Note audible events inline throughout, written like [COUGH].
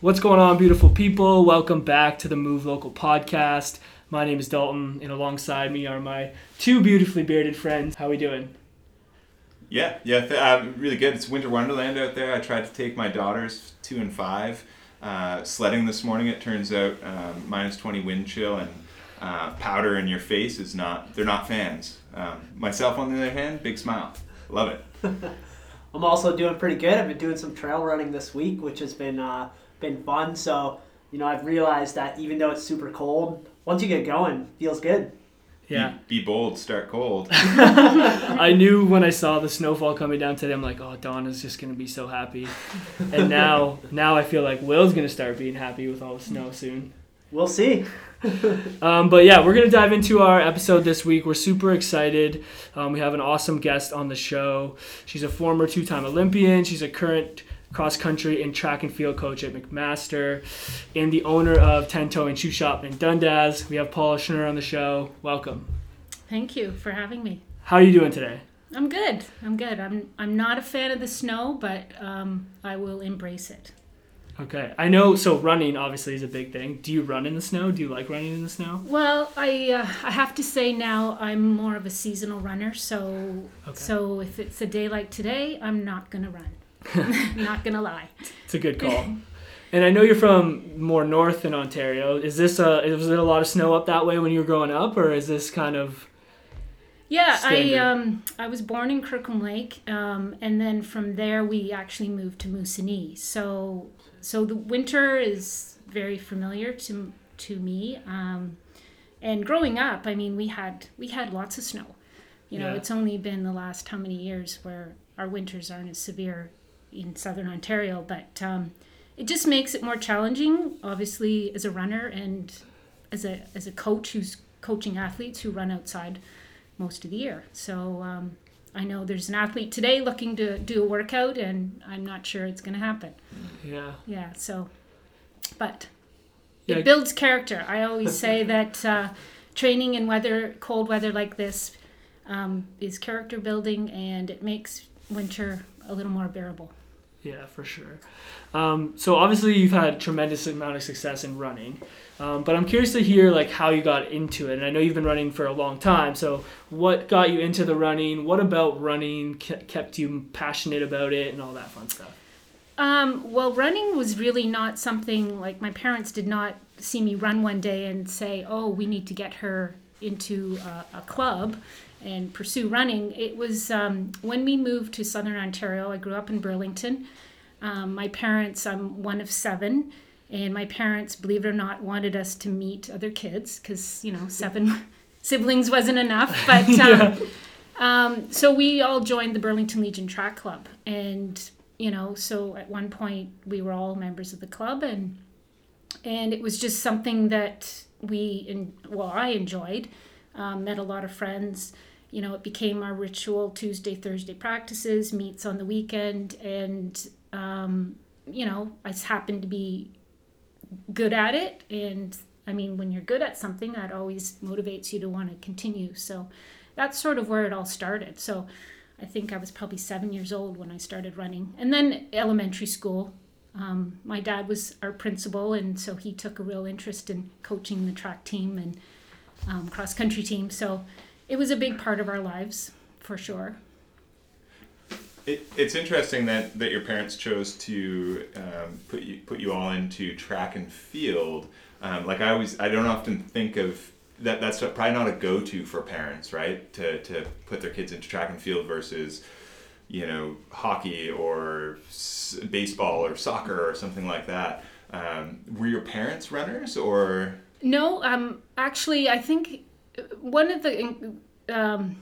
What's going on, beautiful people? Welcome back to the Move Local podcast. My name is Dalton, and alongside me are my two beautifully bearded friends. How are we doing? Yeah, yeah, th- uh, really good. It's winter wonderland out there. I tried to take my daughters, two and five, uh, sledding this morning. It turns out um, minus 20 wind chill and uh, powder in your face is not, they're not fans. Um, myself, on the other hand, big smile. Love it. [LAUGHS] I'm also doing pretty good. I've been doing some trail running this week, which has been uh, been fun. So, you know, I've realized that even though it's super cold, once you get going, feels good. Yeah. Be, be bold, start cold. [LAUGHS] [LAUGHS] I knew when I saw the snowfall coming down today, I'm like, oh, Donna's just gonna be so happy. And [LAUGHS] now, now I feel like Will's gonna start being happy with all the snow soon. We'll see. Um, but yeah, we're gonna dive into our episode this week. We're super excited. Um, we have an awesome guest on the show. She's a former two-time Olympian. She's a current cross country and track and field coach at McMaster, and the owner of Ten Toe and Shoe Shop in Dundas. We have Paula Schnurr on the show. Welcome. Thank you for having me. How are you doing today? I'm good. I'm good. I'm I'm not a fan of the snow, but um, I will embrace it. Okay, I know. So running obviously is a big thing. Do you run in the snow? Do you like running in the snow? Well, I uh, I have to say now I'm more of a seasonal runner. So Okay. so if it's a day like today, I'm not gonna run. [LAUGHS] not gonna lie. It's a good call. and I know you're from more north in Ontario. Is this uh was there a lot of snow up that way when you were growing up, or is this kind of Yeah, Standard. I um I was born in Kirkland Lake, um, and then from there we actually moved to Moosonee. So so the winter is very familiar to to me. Um, and growing up, I mean, we had we had lots of snow. You know, Yeah. it's only been the last how many years where our winters aren't as severe in southern Ontario, but um, it just makes it more challenging. Obviously, as a runner and as a as a coach who's coaching athletes who run outside most of the year. So um, I know there's an athlete today looking to do a workout, and I'm not sure it's going to happen. yeah? Yeah. So, but Yeah. it builds character. I always say [LAUGHS] that uh, training in weather, cold weather like this, um, is character building, and it makes winter a little more bearable. Yeah, for sure. Um, so obviously you've had tremendous amount of success in running, um, but I'm curious to hear like how you got into it. And I know you've been running for a long time. So what got you into the running? What about running kept you passionate about it and all that fun stuff? Um, well, running was really not something like my parents did not see me run one day and say, "Oh, we need to get her into a, a club and pursue running." It was um, when we moved to Southern Ontario. I grew up in Burlington. Um, my parents, I'm one of seven, and my parents, believe it or not, wanted us to meet other kids because you know seven [LAUGHS] siblings wasn't enough. But [LAUGHS] um, um, so we all joined the Burlington Legion Track Club, and you know, so at one point we were all members of the club, and and it was just something that we, in, well, I enjoyed. Um, met a lot of friends. You know, it became our ritual Tuesday, Thursday practices, meets on the weekend, and um, you know, I just happened to be good at it. And I mean, when you're good at something, that always motivates you to want to continue. So that's sort of where it all started. So I think I was probably seven years old when I started running. And then elementary school, um, my dad was our principal, and so he took a real interest in coaching the track team and um, cross country team. So it was a big part of our lives for sure. It, it's interesting that, that your parents chose to um, put you put you all into track and field. Um, like I always, I don't often think of that. That's probably not a go to for parents, right? To, to put their kids into track and field versus, you know, hockey or s- baseball or soccer or something like that. Um, were your parents runners or? No, um, actually, I think one of the um,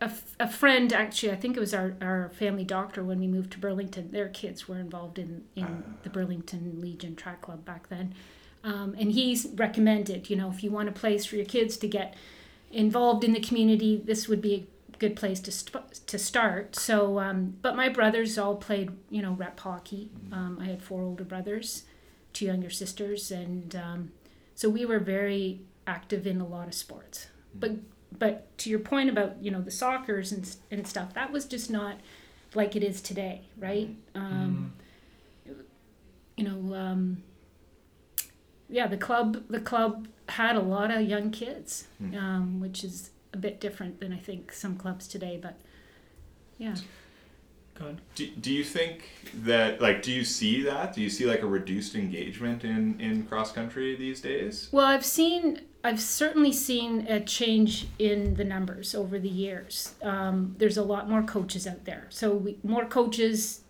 a, a friend actually, I think it was our, our family doctor when we moved to Burlington. Their kids were involved in in the Burlington Legion Track Club back then, um, and he's recommended, you know, if you want a place for your kids to get involved in the community, this would be a good place to st- to start. So, um, but my brothers all played, you know, rep hockey. Um, I had four older brothers, two younger sisters, and um, so we were very active in a lot of sports. But but to your point about you know the soccer's and and stuff, that was just not like it is today, right? Um, You know, um, yeah, the club the club had a lot of young kids, Hmm. um, which is a bit different than I think some clubs today. But yeah. Do, do you think that like do you see that do you see like a reduced engagement in in cross country these days Well, I've seen, I've certainly seen a change in the numbers over the years. Um, there's a lot more coaches out there, so we, more coaches,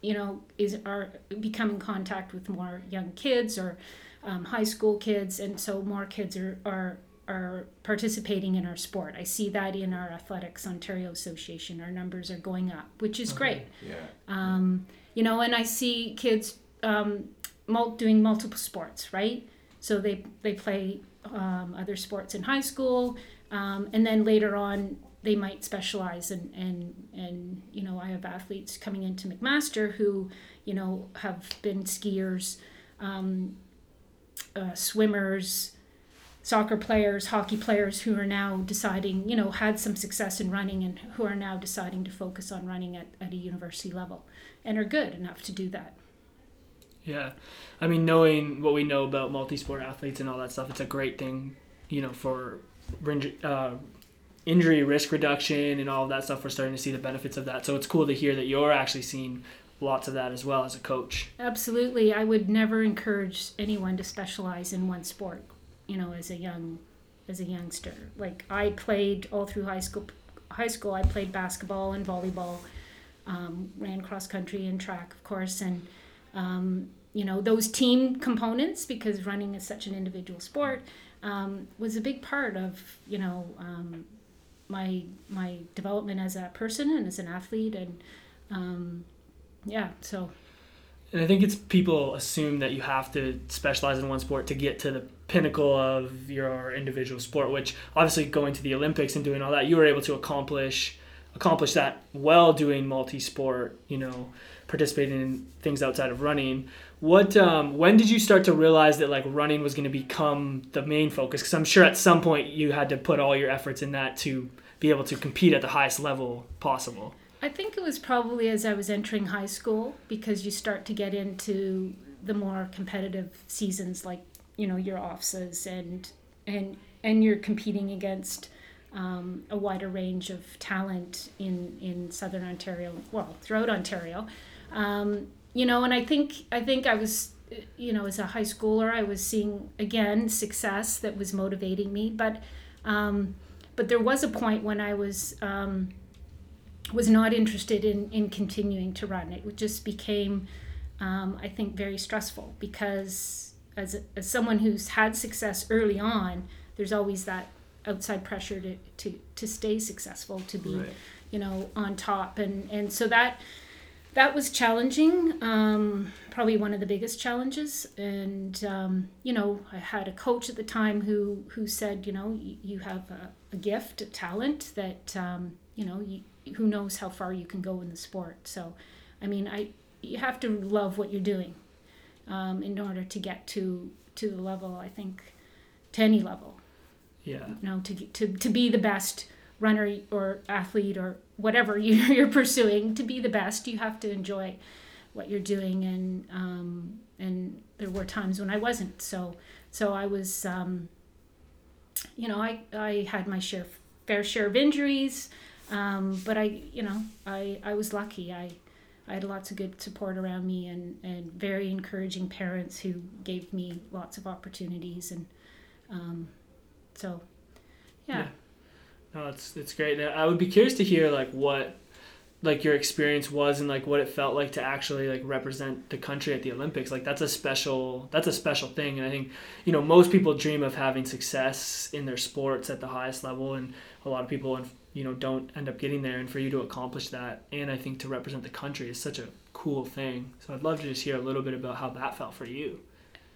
you know, is are become in contact with more young kids or um, high school kids, and so more kids are are are participating in our sport. I see that in our Athletics Ontario Association. Our numbers are going up, which is great yeah um, you know and i see kids um, mul- doing multiple sports right so they they play um, other sports in high school um, and then later on they might specialize and and and you know i have athletes coming into mcmaster who you know have been skiers um, uh, swimmers soccer players hockey players who are now deciding you know had some success in running and who are now deciding to focus on running at, at a university level and are good enough to do that Yeah, I mean, knowing what we know about multi-sport athletes and all that stuff, it's a great thing, you know, for uh, injury risk reduction and all of that stuff. We're starting to see the benefits of that, so it's cool to hear that you're actually seeing lots of that as well as a coach. Absolutely. I would never encourage anyone to specialize in one sport, you know, as a young as a youngster. Like I played all through high school high school I played basketball and volleyball, um, ran cross country and track of course and um, you know, those team components because running is such an individual sport um, was a big part of, you know, um, my my development as a person and as an athlete and um, yeah, so. And I think it's people assume that you have to specialize in one sport to get to the pinnacle of your individual sport, which obviously going to the Olympics and doing all that, you were able to accomplish accomplish that while doing multi-sport, you know, participating in things outside of running. What um, when did you start to realize that like running was going to become the main focus? Because I'm sure at some point you had to put all your efforts in that to be able to compete at the highest level possible. I think it was probably as I was entering high school because you start to get into the more competitive seasons, like you know your OFSAAs and and and you're competing against um, a wider range of talent in in Southern Ontario, well throughout Ontario, um, you know. And I think I think I was you know as a high schooler I was seeing again success that was motivating me, but um, but there was a point when I was um, was not interested in, in continuing to run. It just became, um, I think, very stressful because as, a, as someone who's had success early on, there's always that outside pressure to, to, to stay successful, to be, Right. you know, on top. And, and so that, that was challenging. Um, probably one of the biggest challenges. And um, you know, I had a coach at the time who who said, you know, you, you have a, a, gift, a talent that um, you know, you, who knows how far you can go in the sport. So, I mean, I you have to love what you're doing um, in order to get to to the level. I think to any level. Yeah. You know, to to to be the best runner or athlete or whatever [LAUGHS] you're pursuing to be the best you have to enjoy what you're doing and um, and there were times when I wasn't so so I was um, you know I, I had my share fair share of injuries um, but I you know I, I was lucky I I had lots of good support around me and, and very encouraging parents who gave me lots of opportunities and um, so yeah. yeah. No, it's it's great. I would be curious to hear like what like your experience was and like what it felt like to actually like represent the country at the Olympics. Like that's a special that's a special thing and I think you know most people dream of having success in their sports at the highest level and a lot of people you know don't end up getting there and for you to accomplish that and I think to represent the country is such a cool thing. So I'd love to just hear a little bit about how that felt for you.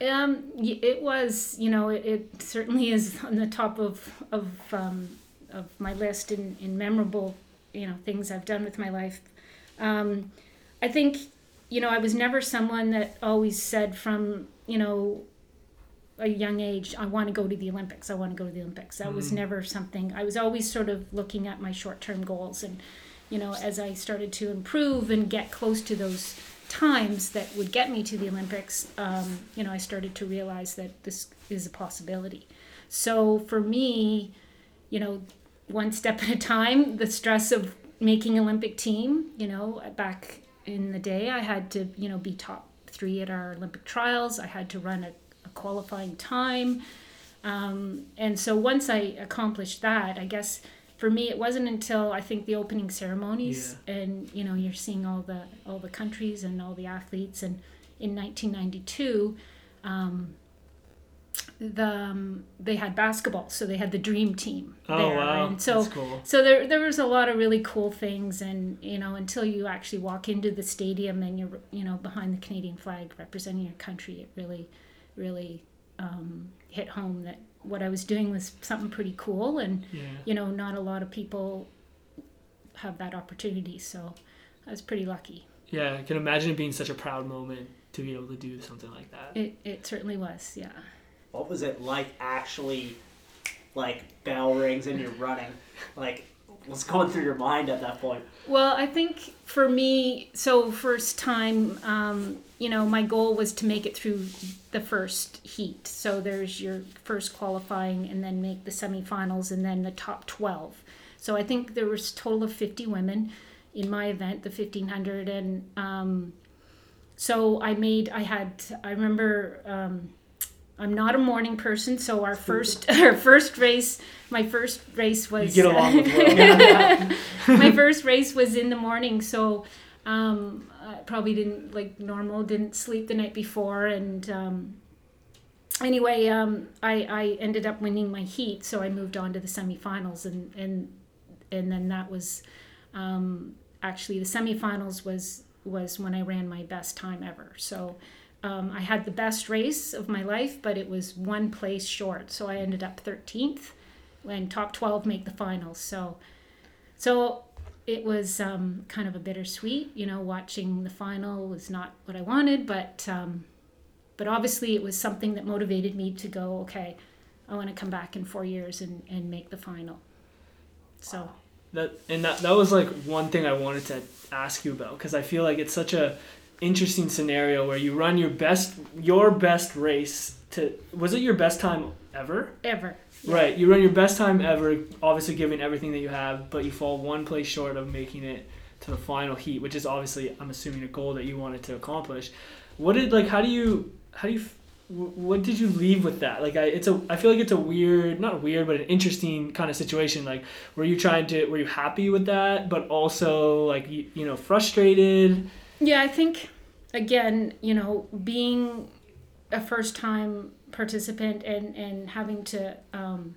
Um, it was, you know, it, it certainly is on the top of of um, of my list in, in memorable, you know, things I've done with my life. Um, I think, you know, I was never someone that always said from, you know, a young age, I want to go to the Olympics. I want to go to the Olympics. That mm. was never something. I was always sort of looking at my short term goals, and you know, as I started to improve and get close to those times that would get me to the Olympics, um, you know, I started to realize that this is a possibility. So for me, you know, one step at a time. The stress of making Olympic team, you know, back in the day, I had to, you know, be top three at our Olympic trials. I had to run a, a qualifying time. Um, and so once I accomplished that, I guess for me it wasn't until I think the opening ceremonies yeah. and you know you're seeing all the all the countries and all the athletes and in 1992 um, the um, they had basketball, so they had the dream team oh, there. Wow. And so cool. so there there was a lot of really cool things and you know until you actually walk into the stadium and you're you know behind the Canadian flag representing your country, it really really um, hit home that what I was doing was something pretty cool and yeah. you know not a lot of people have that opportunity, so I was pretty lucky. Yeah, I can imagine it being such a proud moment to be able to do something like that. It it certainly was, yeah what was it like actually like bell rings and you're running? Like what's going through your mind at that point? Well i think for me so first time um, you know my goal was to make it through the first heat. So there's your first qualifying and then make the semifinals and then the top 12 so i think there was total of 50 women in my event the 1500 and um, so i made i had i remember um, I'm not a morning person, so our [LAUGHS] first [LAUGHS] our first race, my first race was. You get along with well. [LAUGHS] my first race was in the morning, so um, I probably didn't like normal. Didn't sleep the night before, and um, anyway, um, I I ended up winning my heat, so I moved on to the semifinals, and and and then that was um, actually the semifinals was was when I ran my best time ever. So um, I had the best race of my life, but it was one place short. So I ended up 13th when top 12 make the finals. So, so it was um, kind of a bittersweet, you know, watching the final was not what I wanted, but, um, but obviously it was something that motivated me to go, okay, I want to come back in four years and, and make the final. So that, and that, that was like one thing I wanted to ask you about, cause I feel like it's such a, interesting scenario where you run your best your best race to was it your best time ever? Ever. Yeah. Right. You run your best time ever, obviously giving everything that you have, but you fall one place short of making it to the final heat, which is obviously I'm assuming a goal that you wanted to accomplish. What did like how do you how do you what did you leave with that? Like I it's a I feel like it's a weird not weird but an interesting kind of situation like were you trying to were you happy with that but also like you, you know frustrated? Yeah, I think again, you know, being a first time participant and and having to um,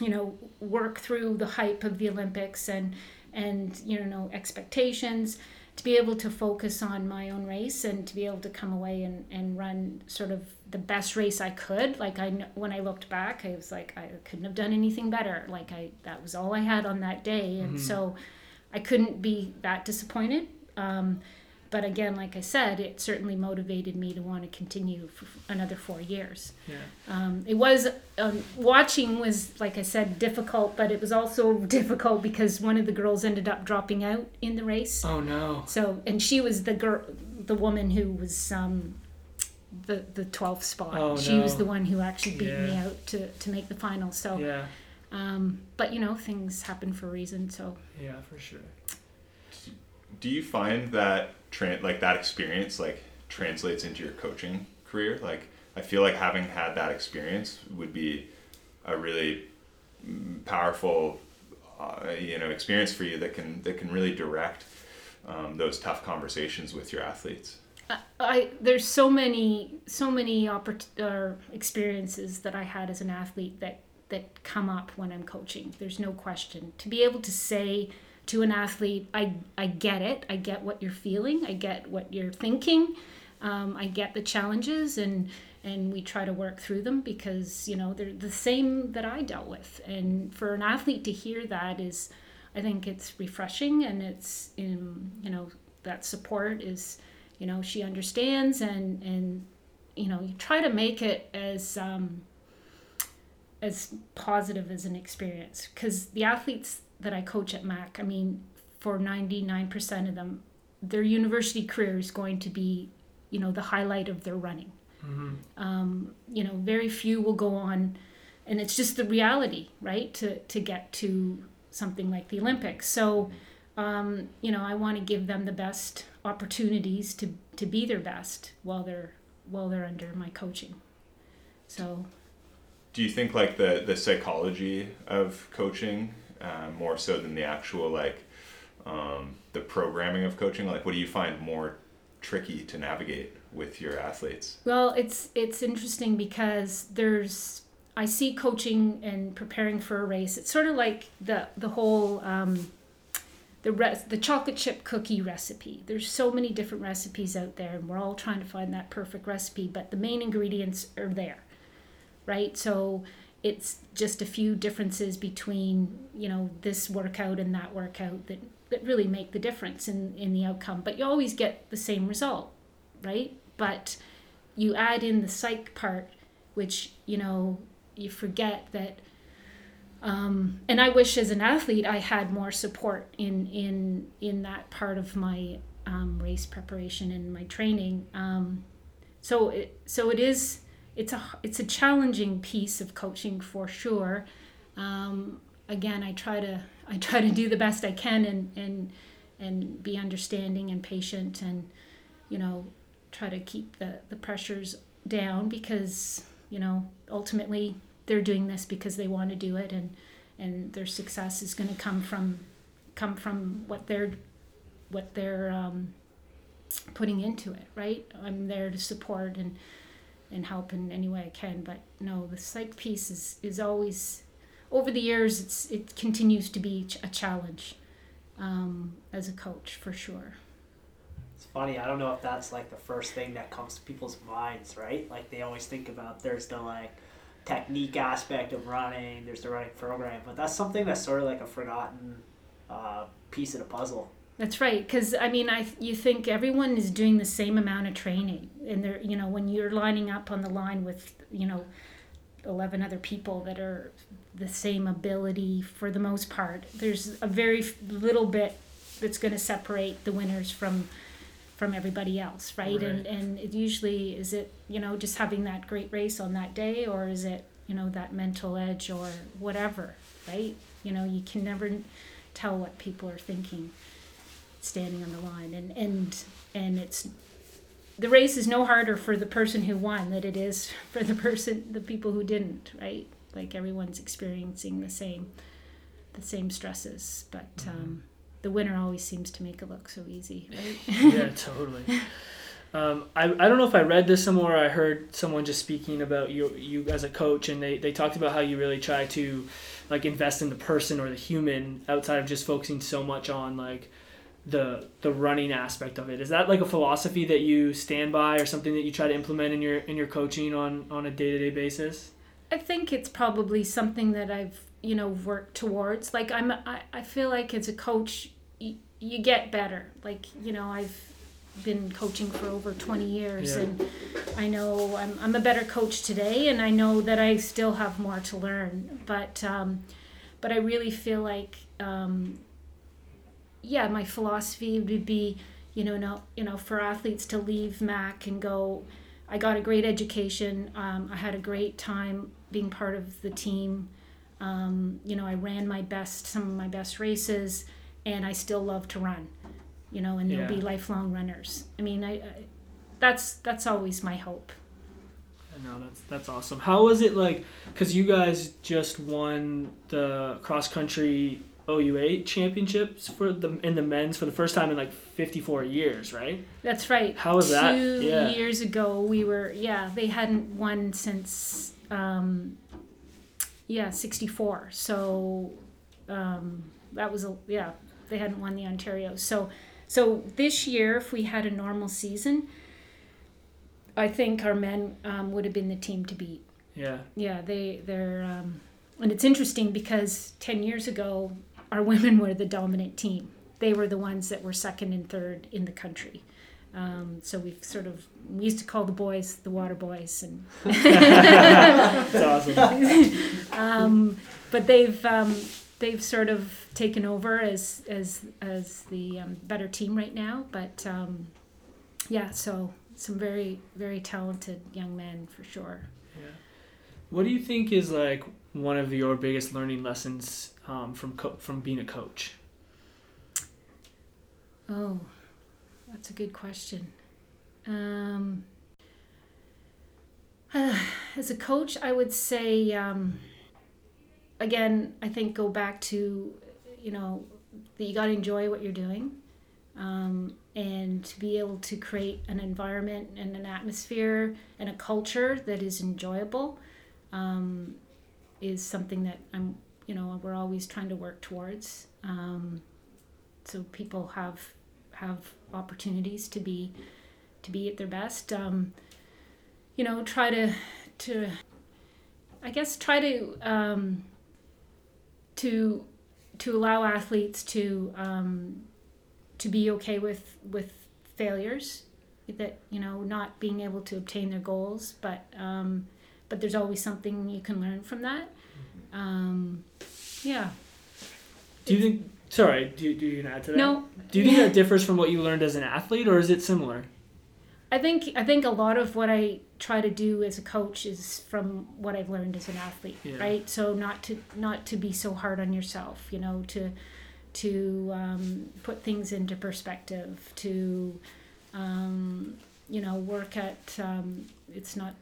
you know work through the hype of the Olympics and and you know expectations to be able to focus on my own race and to be able to come away and, and run sort of the best race I could. Like I, when I looked back, I was like, I couldn't have done anything better. Like I, that was all I had on that day. And Mhm. so I couldn't be that disappointed. Um, but again, like I said, it certainly motivated me to want to continue for another four years. Yeah. Um, it was um, watching was like I said difficult, but it was also [LAUGHS] difficult because one of the girls ended up dropping out in the race. Oh no. So and she was the girl, the woman who was um, the the twelfth spot. Oh, she was the one who actually beat me out to to make the final. So, Yeah. um, but you know things happen for a reason. So Yeah, for sure. Do you find that tran like that experience like translates into your coaching career? Like I feel like having had that experience would be a really powerful uh, you know experience for you that can that can really direct um, those tough conversations with your athletes. I, there's so many so many oppor- experiences that I had as an athlete that that come up when I'm coaching. There's no question. To be able to say to an athlete, I I get it. I get what you're feeling. I get what you're thinking. Um, I get the challenges and and we try to work through them because you know they're the same that I dealt with. And for an athlete to hear that is, I think it's refreshing and it's in you know that support is you know she understands and and you know you try to make it as um, as positive as an experience because the athletes that I coach at Mac, I mean, for ninety nine percent of them, their university career is going to be you know the highlight of their running. Mm-hmm. Um, you know, very few will go on, and it's just the reality, right? To to get to something like the Olympics. So, um, you know, I want to give them the best opportunities to to be their best while they're while they're under my coaching. So, Do you think like the the psychology of coaching uh, more so than the actual like um, the programming of coaching? Like, what do you find more tricky to navigate with your athletes? well, it's it's interesting because there's I see coaching and preparing for a race. It's sort of like the the whole um, the res- the chocolate chip cookie recipe. There's so many different recipes out there, and we're all trying to find that perfect recipe. But the main ingredients are there, right? So it's just a few differences between you know this workout and that workout that that really make the difference in in the outcome. But you always get the same result, right? But you add in the psych part, which you know you forget that um, and I wish as an athlete I had more support in in in that part of my um, race preparation and my training. Um, so it so it is it's a it's a challenging piece of coaching for sure. Um, again, I try to I try to do the best I can and and and be understanding and patient and you know try to keep the the pressures down because you know ultimately they're doing this because they want to do it and and their success is going to come from come from what they're what they're um, putting into it right i'm there to support and and help in any way i can but no the psych piece is is always over the years it's it continues to be a challenge um, as a coach for sure It's funny. I don't know if that's like the first thing that comes to people's minds, right? Like they always think about there's the like technique aspect of running, there's the running program, but that's something that's sort of like a forgotten uh, piece of the puzzle. That's right, because I mean, I you think everyone is doing the same amount of training, and they're you know when you're lining up on the line with you know eleven other people that are the same ability for the most part. There's a very little bit that's going to separate the winners from from everybody else, right? And and it usually is it you know just having that great race on that day, or is it you know that mental edge or whatever, right? You know you can never tell what people are thinking standing on the line and and and it's the race is no harder for the person who won than it is [LAUGHS] for the person the people who didn't right like everyone's experiencing the same the same stresses but um, the winner always seems to make it look so easy right [LAUGHS] yeah, totally. Um, I, I don't know if I read this somewhere. I heard someone just speaking about you you as a coach, and they, they talked about how you really try to like invest in the person or the human outside of just focusing so much on like the the running aspect of it. Is that like a philosophy that you stand by, or something that you try to implement in your in your coaching on on a day to day basis? I think it's probably something that I've you know worked towards. Like I'm, I, I feel like as a coach, you, you get better. Like you know, I've been coaching for over 20 years Yeah. and I know I'm, I'm a better coach today and I know that I still have more to learn but um, but I really feel like um, yeah my philosophy would be you know no, you know for athletes to leave MAC and go I got a great education um, I had a great time being part of the team um, you know I ran my best some of my best races and I still love to run you know, and they'll be lifelong runners. I mean, I, I that's that's always my hope. I know that's that's awesome. How was it like? Because you guys just won the cross country OUA championships for the in the men's for the first time in like 54 years, right? That's right. How was that? Two Yeah. years ago, we were yeah they hadn't won since um, yeah sixty four. So um, that was a yeah they hadn't won the Ontario. So so this year, if we had a normal season, I think our men um, would have been the team to beat. Yeah. Yeah, they they're um, and it's interesting because ten years ago our women were the dominant team. They were the ones that were second and third in the country. Um, so we've sort of we used to call the boys the water boys, and [LAUGHS] That's awesome. [LAUGHS] um, but they've um, they've sort of taken over as as as the um, better team right now. But um, yeah, so some very very talented young men for sure. Yeah. What do you think is like one of your biggest learning lessons um, from co- from being a coach? Oh, that's a good question. Um, [SIGHS] as a coach, I would say, um, again, I think go back to, you know, that you got to enjoy what you're doing um, and to be able to create an environment and an atmosphere and a culture that is enjoyable um, is something that I'm, you know, we're always trying to work towards. Um, so people have have opportunities to be to be at their best. Um, you know, try to to I guess try to um, to to allow athletes to um, to be okay with with failures that you know not being able to obtain their goals but um, but there's always something you can learn from that um, yeah Do you think? Sorry, do you, do you add to that? no Do you think that [LAUGHS] differs from what you learned as an athlete, or is it similar? I think I think a lot of what I try to do as a coach is from what I've learned as an athlete, Yeah. right? So not to not to be so hard on yourself, you know, to to um, put things into perspective, to um, you know work at um, it's not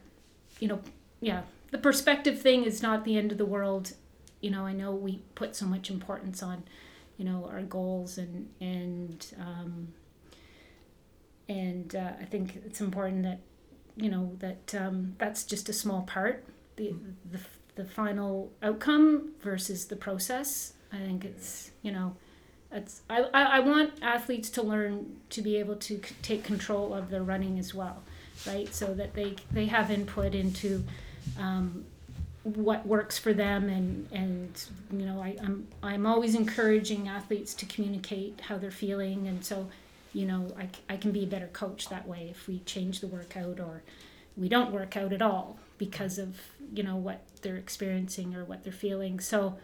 you know yeah. The perspective thing is not the end of the world. You know, I know we put so much importance on you know our goals and and um, and uh, I think it's important that you know that um, that's just a small part. The, the the final outcome versus the process I think it's you know it's I, I, I want athletes to learn to be able to c- take control of their running as well right? So that they they have input into um, what works for them and and you know I, I'm I'm always encouraging athletes to communicate how they're feeling. And so you know I, I can be a better coach that way if we change the workout or we don't work out at all because of you know what they're experiencing or what they're feeling. So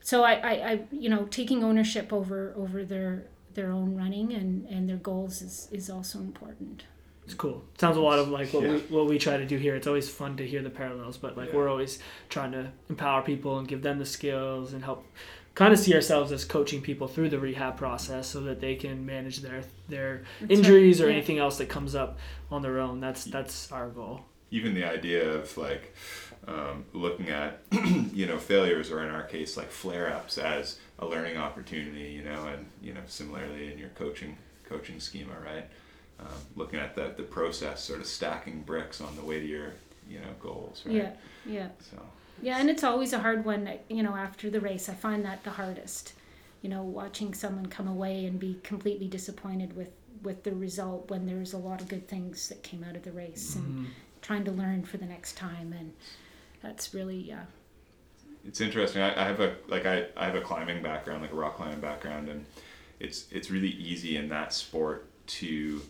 so I, I, I you know taking ownership over over their their own running and and their goals is is also important It's cool. Sounds a lot of like what we what we try to do here. It's always fun to hear the parallels, but like Yeah. we're always trying to empower people and give them the skills and help kind of see ourselves as coaching people through the rehab process so that they can manage their their That's injuries right, or yeah. anything else that comes up on their own. That's that's our goal. even the idea of like um, looking at [CLEARS THROAT] you know failures or in our case like flare ups as a learning opportunity you know and you know similarly in your coaching coaching schema right um, looking at the, the process sort of stacking bricks on the way to your you know goals right yeah yeah so Yeah, and it's always a hard one, you know, after the race. I find that the hardest. you know, watching someone come away and be completely disappointed with with the result when there's a lot of good things that came out of the race and Mm-hmm. trying to learn for the next time and that's really yeah it's interesting. I, I have a like I, I have a climbing background, like a rock climbing background, and it's it's really easy in that sport to,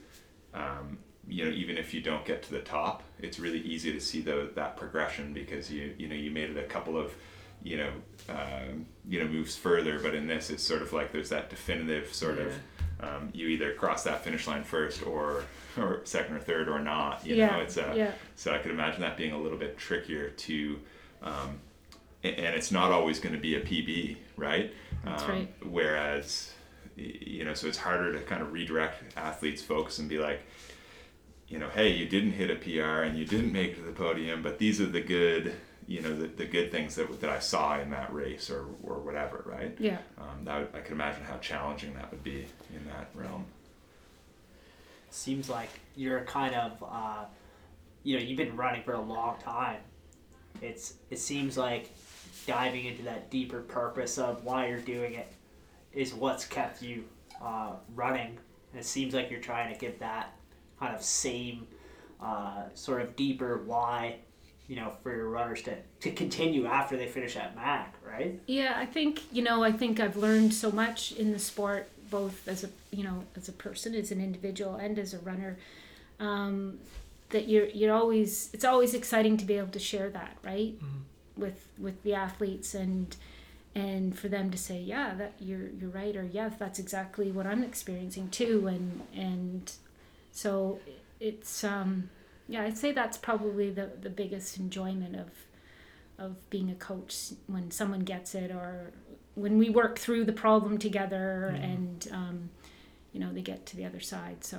um, you know, even if you don't get to the top, it's really easy to see the that progression because you you know you made it a couple of, you know, um, you know moves further. But in this, it's sort of like there's that definitive sort of. Um, you either cross that finish line first, or or second or third, or not. You yeah know, it's a yeah so I could imagine that being a little bit trickier to, um, and it's not always going to be a PB, right? That's um, right. Whereas, you know, so it's harder to kind of redirect athletes' focus and be like, you know, hey, you didn't hit a PR and you didn't make it to the podium, but these are the good, you know, the, the good things that, that I saw in that race or, or whatever, right? yeah Um, that would, I can imagine how challenging that would be in that realm. seems like you're kind of uh, you know you've been running for a long time it's it seems like diving into that deeper purpose of why you're doing it is what's kept you uh, running and it seems like you're trying to give that kind of same uh, sort of deeper why you know for your runners to, to continue after they finish at mac right Yeah, I think you know. I think I've learned so much in the sport, both as a you know as a person, as an individual, and as a runner. Um, that you're you're always it's always exciting to be able to share that right with with the athletes and and for them to say yeah that you're you're right or yeah that's exactly what I'm experiencing too and and so it's um yeah I'd say that's probably the the biggest enjoyment of of being a coach when someone gets it or when we work through the problem together Mhm. and um, you know they get to the other side so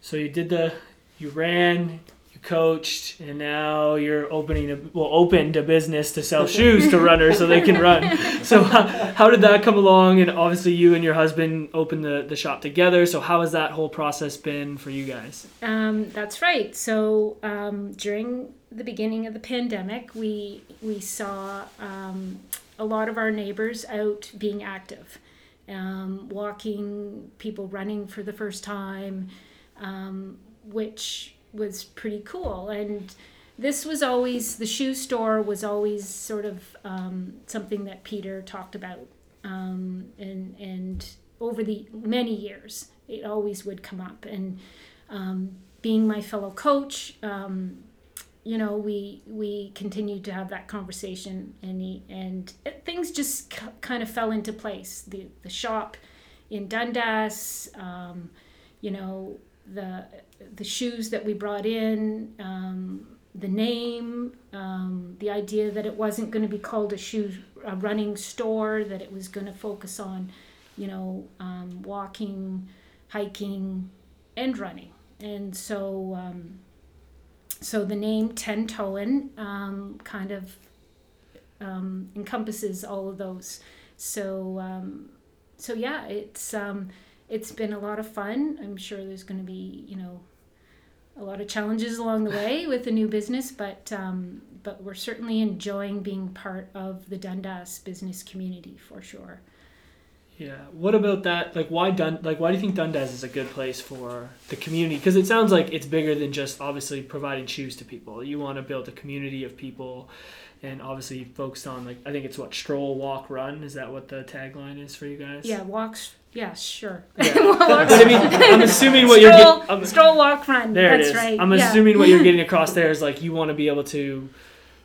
So you did the, you ran, coached, and now you're opening a well opened a business to sell shoes to runners so they can run. [LAUGHS] So how, how did that come along? And obviously you and your husband opened the the shop together. So how has that whole process been for you guys? um, that's right so um, during the beginning of the pandemic we we saw um, a lot of our neighbors out being active um, walking people running for the first time um, which was pretty cool and this was always the shoe store was always sort of um, something that Peter talked about, um, and and over the many years, it always would come up. And um, being my fellow coach, um, you know, we we continued to have that conversation, and he, and things just k- kind of fell into place. The the shop in Dundas, um, you know, the the shoes that we brought in. Um, the name, um, the idea that it wasn't going to be called a shoe a running store, that it was going to focus on, you know, um, walking, hiking, and running. And so, um, so the name Ten Toen um, kind of um, encompasses all of those. So, so yeah, it's it's been a lot of fun. I'm sure there's going to be, you know, a lot of challenges along the way [LAUGHS] with the new business, but um, but we're certainly enjoying being part of the Dundas business community for sure. Yeah. What about that? Like, why Dun? Like, why do you think Dundas is a good place for the community? Because it sounds like it's bigger than just obviously providing shoes to people. You want to build a community of people, and obviously focused on like I think it's what stroll, walk, run. Is that what the tagline is for you guys? Yeah, walks. Yeah, sure. Yeah. [LAUGHS] But I mean, I'm assuming what you're stroll, getting. I'm, stroll, walk, run. there That's it is. right. I'm yeah. assuming what you're [LAUGHS] getting across there is like you want to be able to,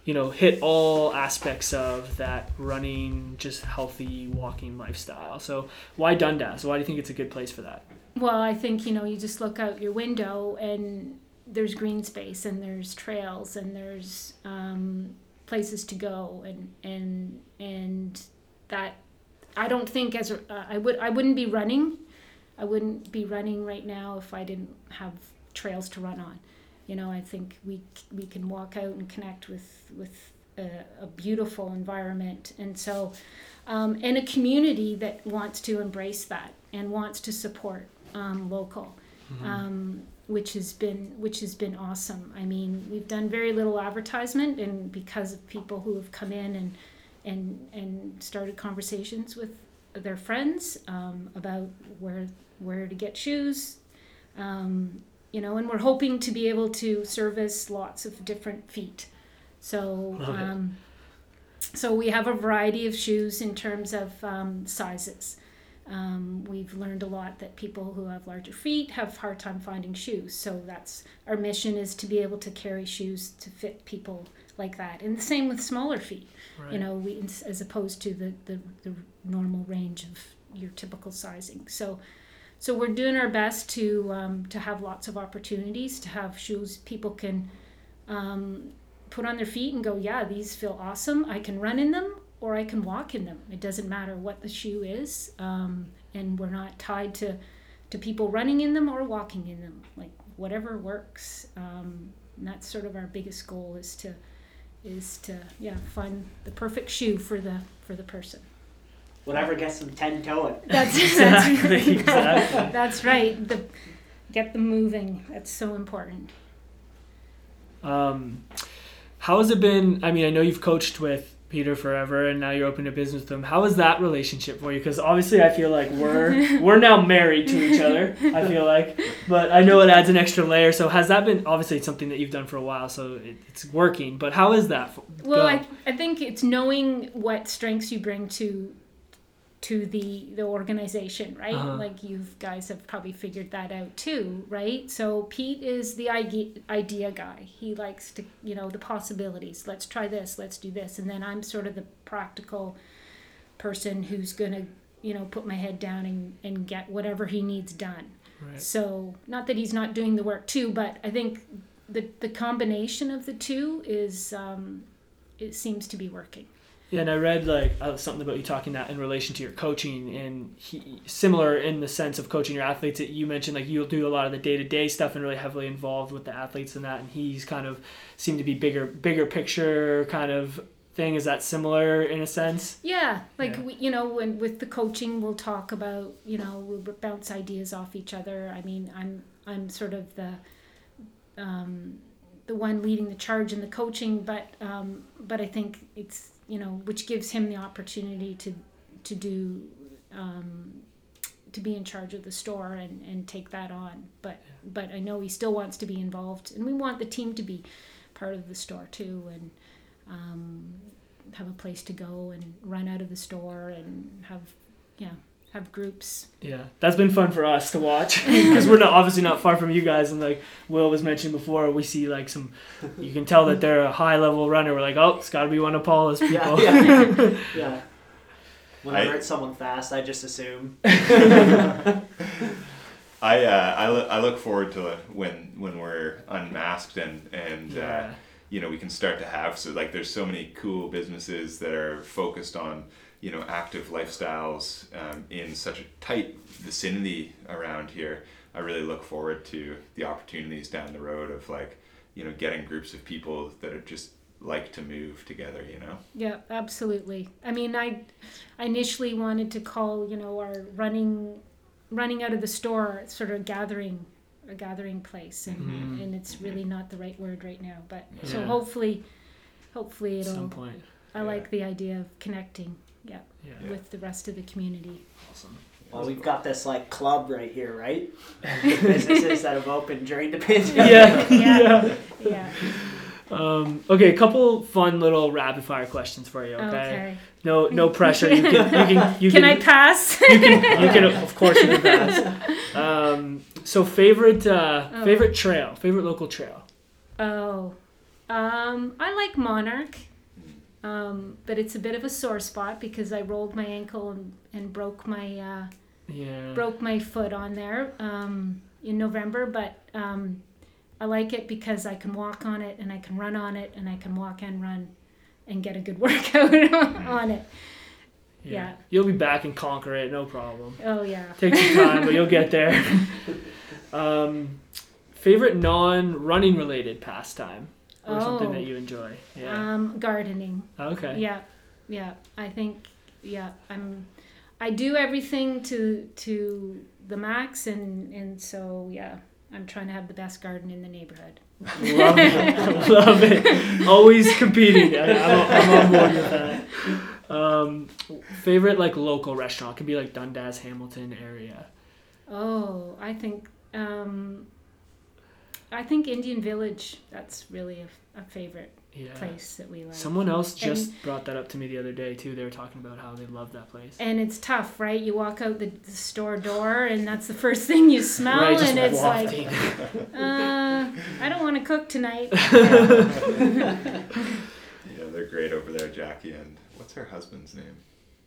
you know, hit all aspects of that running, just healthy walking lifestyle. So why Dundas? Why do you think it's a good place for that? Well, I think you know you just look out your window and there's green space and there's trails and there's um, places to go and and and that I don't think as uh, I would I wouldn't be running, I wouldn't be running right now if I didn't have trails to run on. You know, I think we we can walk out and connect with with a, a beautiful environment, and so um, and a community that wants to embrace that and wants to support um, local, um, which has been which has been awesome. I mean, we've done very little advertisement, and because of people who have come in and and and started conversations with their friends um, about where where to get shoes. Um, you know, and we're hoping to be able to service lots of different feet. So, um, so we have a variety of shoes in terms of um, sizes. Um, we've learned a lot that people who have larger feet have hard time finding shoes. So that's our mission is to be able to carry shoes to fit people like that. And the same with smaller feet. Right. You know, we as opposed to the, the, the normal range of your typical sizing. So so we're doing our best to um, to have lots of opportunities to have shoes people can um, put on their feet and go, yeah, these feel awesome. I can run in them or I can walk in them. It doesn't matter what the shoe is, um, and we're not tied to to people running in them or walking in them. Like whatever works. Um, and that's sort of our biggest goal is to is to yeah find the perfect shoe for the for the person. Whatever gets them ten toeing. That's [LAUGHS] [LAUGHS] Exactly, that's, exactly. [LAUGHS] that's right. The get them moving. That's so important. Um, how has it been? I mean, I know you've coached with Peter forever, and now you're opening a business with him. How is that relationship for you? Because obviously, I feel like we're [LAUGHS] we're now married to each other. I feel like, but I know it adds an extra layer. So has that been obviously it's something that you've done for a while, so it, it's working. But how is that? Well, go? I, I think it's knowing what strengths you bring to to the the organization, right? Uh-huh. Like you guys have probably figured that out too, right? So Pete is the idea, idea guy. He likes to, you know, the possibilities. Let's try this. Let's do this. And then I'm sort of the practical person who's gonna, you know, put my head down and, and get whatever he needs done. Right. So not that he's not doing the work too, but I think the the combination of the two is um, it seems to be working. Yeah, and I read like uh, something about you talking that in relation to your coaching, and he, similar in the sense of coaching your athletes. That you mentioned like you'll do a lot of the day to day stuff and really heavily involved with the athletes and that, and he's kind of seemed to be bigger, bigger picture kind of thing. Is that similar in a sense? Yeah, like Yeah. we, you know, when with the coaching, we'll talk about you know we'll bounce ideas off each other. I mean, I'm I'm sort of the um, the one leading the charge in the coaching, but um, but I think it's you know which gives him the opportunity to to do um, to be in charge of the store and, and take that on. But but I know he still wants to be involved, and we want the team to be part of the store too, and um, have a place to go and run out of the store and have yeah have groups. Yeah, that's been fun for us to watch [LAUGHS] because we're not obviously not far from you guys, and like Will was mentioned before, we see like some. You can tell that they're a high level runner. We're like, oh, it's got to be one of Paula's people. Yeah, [LAUGHS] yeah. yeah. Whenever I- it's someone fast, I just assume. [LAUGHS] I uh, I, lo- I look forward to when when we're unmasked and and uh, you know we can start to have so like there's so many cool businesses that are focused on you know active lifestyles um, in such a tight vicinity around here. I really look forward to the opportunities down the road of like you know getting groups of people that are just like to move together. You know. Yeah, absolutely. I mean, I, I initially wanted to call you know our running, running out of the store sort of gathering, a gathering place, and Mhm. and it's really not the right word right now. But so hopefully, hopefully it'll. some point. I like the idea of connecting, yeah, Yeah. with the rest of the community. Awesome. Well, we've got this like club right here, right? [LAUGHS] Businesses that have opened during the pandemic. Yeah. [LAUGHS] Yeah. yeah. Yeah. Um, okay, a couple fun little rapid fire questions for you. Okay. Okay. No, no pressure. You can, you can, you can, can, I pass? you can, you can, of [LAUGHS] course, you can pass. Um, so favorite, uh, Oh. favorite trail, favorite local trail. Oh, um, I like Monarch, um, but it's a bit of a sore spot because I rolled my ankle and, and broke my uh, Yeah. broke my foot on there um, in November. But um, I like it because I can walk on it and I can run on it and I can walk and run and get a good [LAUGHS] workout on it. yeah. You'll be back and conquer it, no problem. Oh yeah. Takes some time, but you'll get there. [LAUGHS] Um, favorite non-running related pastime or something Oh. that you enjoy. Yeah. Um, gardening. okay. Yeah, yeah. I think yeah. I'm. I do everything to to the max, and and so yeah. I'm trying to have the best garden in the neighborhood. Love it. [LAUGHS] Love it. Always competing. I, I'm, I'm on board with that. Um, favorite like local restaurant it could be like Dundas, Hamilton area. Oh, I think um, I think Indian Village. That's really a, a favorite Yeah. place that we like. Someone else And- just brought that up to me the other day too. They were talking about how they love that place. And it's tough, right? You walk out the, the store door, and that's the first thing you [LAUGHS] smell, Right, and it's wafting. like, uh, I don't want to cook tonight. [LAUGHS] Yeah, they're great over there, Jackie and what's her husband's name?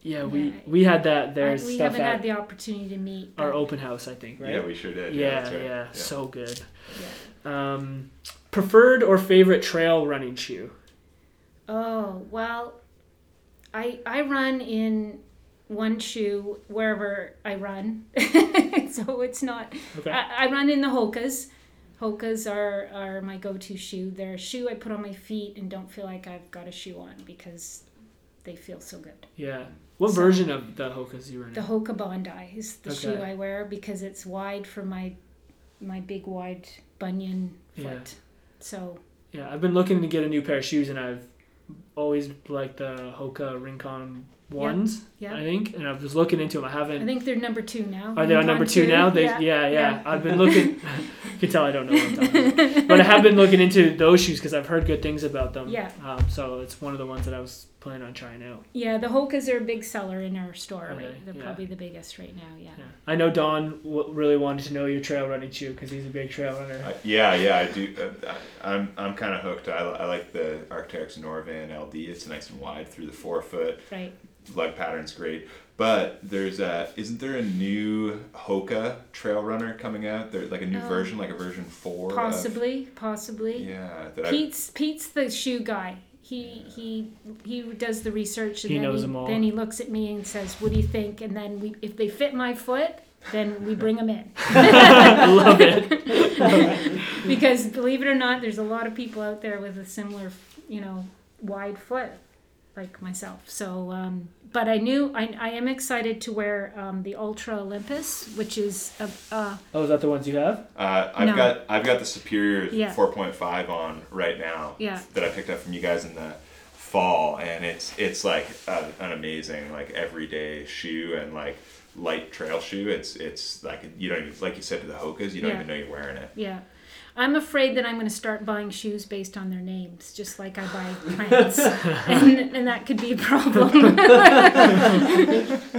yeah, we Yeah. we had that there I- we stuff haven't at had the opportunity to meet. our open house, I think, right? Yeah, we sure did. yeah, that's right. yeah, so good. yeah. Um, preferred or favorite trail running shoe? Oh well, I I run in one shoe wherever I run, [LAUGHS] so it's not. Okay. I, I run in the Hokas. Hokas are, are my go-to shoe. They're a shoe I put on my feet and don't feel like I've got a shoe on because they feel so good. Yeah. What So- version of the Hokas you run? The Hoka Bondi is the shoe I wear because it's wide for my my big wide bunion foot. Yeah. So Yeah, I've been looking to get a new pair of shoes, and I've always liked the Hoka Rincon ones. yeah. I think, and I was looking into them. I haven't. I think they're number two now. Are they on number two now? They, Yeah. yeah, yeah, yeah. I've been looking. [LAUGHS] [LAUGHS] you can tell I don't know what I'm talking about. [LAUGHS] But I have been looking into those shoes because I've heard good things about them. Yeah. Um, so it's one of the ones that I was planning on trying out. Yeah, the Hokas are a big seller in our store. Are right? they? They're Yeah. probably the biggest right now. Yeah. Yeah. I know Don w- really wanted to know your trail running shoe because he's a big trail runner. Uh, yeah, yeah, I do. Uh, I, I'm I'm kind of hooked. I, I like the Arc'teryx Norvan LD. It's nice and wide through the forefoot. Right. Leg pattern's great. But there's a isn't there a new Hoka trail runner coming out? There's like a new Oh. version, like a version four. of- Possibly. Possibly. yeah, that I, Pete's Pete's the shoe guy. He he he does the research and He then knows he, them all. then he looks at me and says, "What do you think?" And then we if they fit my foot, then we bring them in. I [LAUGHS] love it. [LAUGHS] because believe it or not, there's a lot of people out there with a similar, you know, wide foot, like myself. So, um, but I knew I, I am excited to wear um, the Altra Olympus, which is a, uh, Oh, is that the ones you have? uh, I've No. got I've got the Superior Yeah. 4.5 on right now. Yeah. That I picked up from you guys in the fall, and it's it's like a, an amazing like everyday shoe and like light trail shoe. It's it's like you don't even like you said to the Hokas, you don't Yeah. even know you're wearing it. yeah. I'm afraid that I'm going to start buying shoes based on their names, just like I buy plants, [LAUGHS] and, and that could be a problem. [LAUGHS]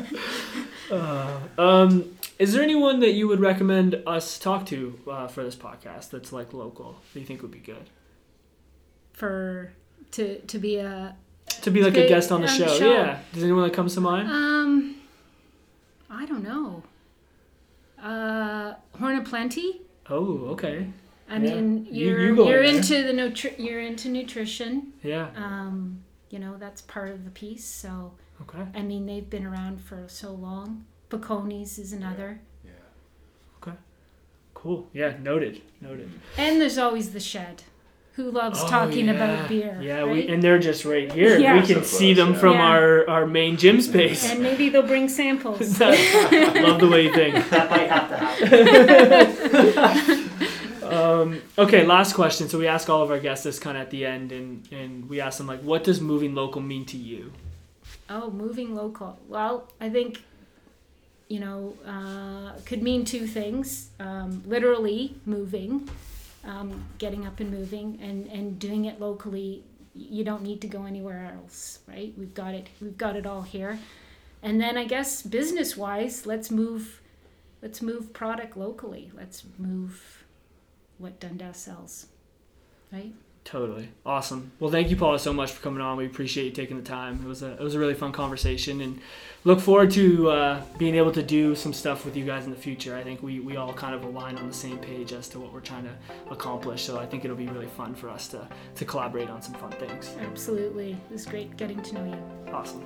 Uh, um, is there anyone that you would recommend us talk to uh, for this podcast that's like local that you think would be good for to to be a to be like a guest on the on the show? show. Yeah. Does anyone that comes to mind? Um, I don't know. Uh, Horn of Plenty. Oh, okay. I Yeah. mean, You- you're you you go are into the nutri- you're into nutrition. Yeah. Um, you know that's part of the piece. So Okay. I mean, they've been around for so long. Picone's is another, Yeah. Okay. Cool. Yeah. Noted. Noted. and there's always the shed. Who loves Oh, talking yeah. about beer? Yeah, right? we and they're just right here. Yeah. We can So see them yeah. from Yeah. our our main gym space. and maybe they'll bring samples. [LAUGHS] Love the way you think. That might have to happen. [LAUGHS] Um, okay, last question. So we ask all of our guests this kind of at the end, and and we ask them like, what does moving local mean to you? Oh, moving local. Well, I think, you know, uh, could mean two things. Um, literally moving, um, getting up and moving, and, and doing it locally. You don't need to go anywhere else, right? We've got it. We've got it all here. And then I guess business wise, let's move. Let's move product locally. Let's move what Dundas sells, right? Totally awesome. Well, thank you, Paula, so much for coming on. We appreciate you taking the time. It was a it was a really fun conversation, and look forward to uh, being able to do some stuff with you guys in the future. I think we we all kind of align on the same page as to what we're trying to accomplish. So I think it'll be really fun for us to to collaborate on some fun things. Absolutely. It was great getting to know you. Awesome.